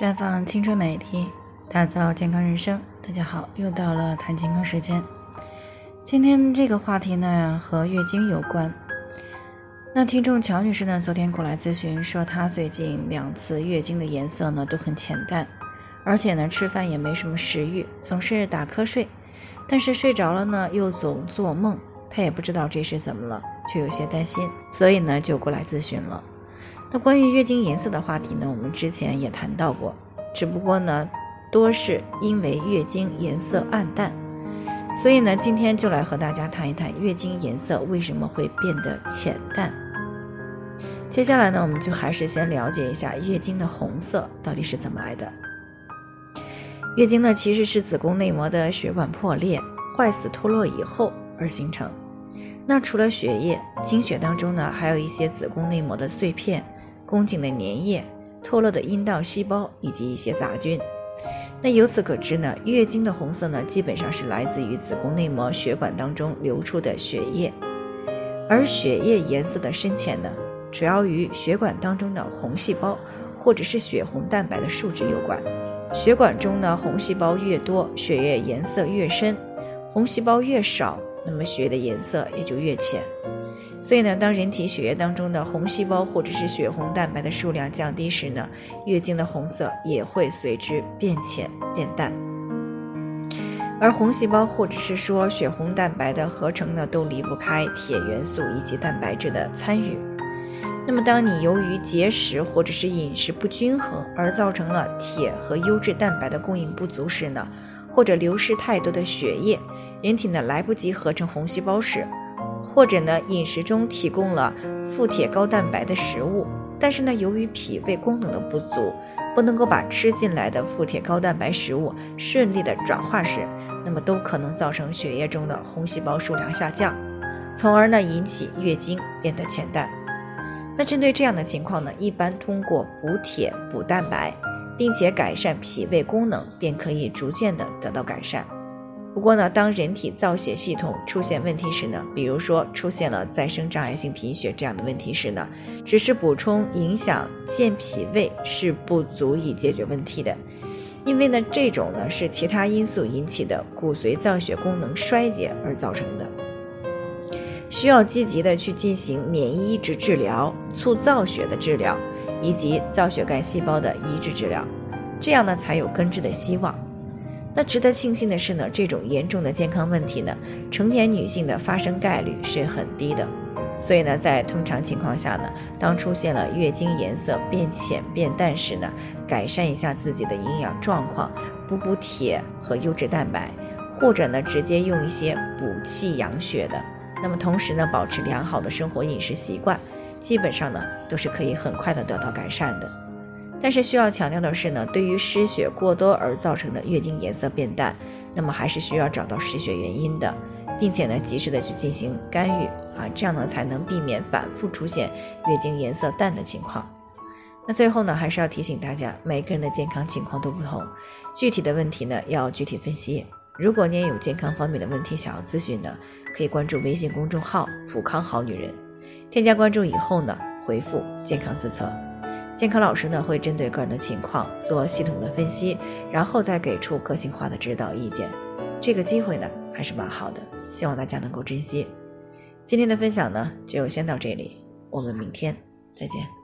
绽放青春美丽，打造健康人生。大家好，又到了谈健康时间。今天这个话题呢和月经有关。那听众乔女士呢昨天过来咨询说，她最近两次月经的颜色呢都很浅淡，而且呢吃饭也没什么食欲，总是打瞌睡，但是睡着了呢又总做梦，她也不知道这是怎么了，就有些担心，所以呢就过来咨询了。那关于月经颜色的话题呢，我们之前也谈到过，只不过呢，多是因为月经颜色暗淡，所以呢，今天就来和大家谈一谈月经颜色为什么会变得浅淡。接下来呢，我们就还是先了解一下月经的红色到底是怎么来的。月经呢，其实是子宫内膜的血管破裂、坏死脱落以后而形成。那除了血液，经血当中呢，还有一些子宫内膜的碎片。宫颈的粘液、脱落的阴道细胞以及一些杂菌。那由此可知呢，月经的红色呢，基本上是来自于子宫内膜血管当中流出的血液。而血液颜色的深浅呢，主要与血管当中的红细胞或者是血红蛋白的数值有关。血管中呢，红细胞越多，血液颜色越深；红细胞越少，那么血的颜色也就越浅。所以呢，当人体血液当中的红细胞或者是血红蛋白的数量降低时呢，月经的红色也会随之变浅变淡。而红细胞或者是说血红蛋白的合成呢，都离不开铁元素以及蛋白质的参与。那么，当你由于节食或者是饮食不均衡而造成了铁和优质蛋白的供应不足时呢，或者流失太多的血液，人体呢来不及合成红细胞时。或者呢，饮食中提供了富铁高蛋白的食物，但是呢，由于脾胃功能的不足，不能够把吃进来的富铁高蛋白食物顺利的转化时，那么都可能造成血液中的红细胞数量下降，从而呢引起月经变得浅淡。那针对这样的情况呢，一般通过补铁补蛋白，并且改善脾胃功能，便可以逐渐的得到改善。不过呢，当人体造血系统出现问题时呢，比如说出现了再生障碍性贫血这样的问题时呢，只是补充影响健脾胃是不足以解决问题的，因为呢，这种呢是其他因素引起的骨髓造血功能衰竭而造成的，需要积极的去进行免疫抑制治疗、促造血的治疗以及造血干细胞的移植治疗，这样呢才有根治的希望。那值得庆幸的是呢，这种严重的健康问题呢，成年女性的发生概率是很低的。所以呢，在通常情况下呢，当出现了月经颜色变浅变淡时呢，改善一下自己的营养状况，补补铁和优质蛋白，或者呢，直接用一些补气养血的，那么同时呢，保持良好的生活饮食习惯，基本上呢，都是可以很快的得到改善的。但是需要强调的是呢，对于失血过多而造成的月经颜色变淡，那么还是需要找到失血原因的，并且呢及时的去进行干预啊，这样呢才能避免反复出现月经颜色淡的情况。那最后呢，还是要提醒大家，每个人的健康情况都不同，具体的问题呢要具体分析。如果你也有健康方面的问题想要咨询呢，可以关注微信公众号“普康好女人”，添加关注以后呢，回复“健康自测”。健康老师呢会针对个人的情况做系统的分析，然后再给出个性化的指导意见。这个机会呢还是蛮好的，希望大家能够珍惜。今天的分享呢就先到这里，我们明天再见。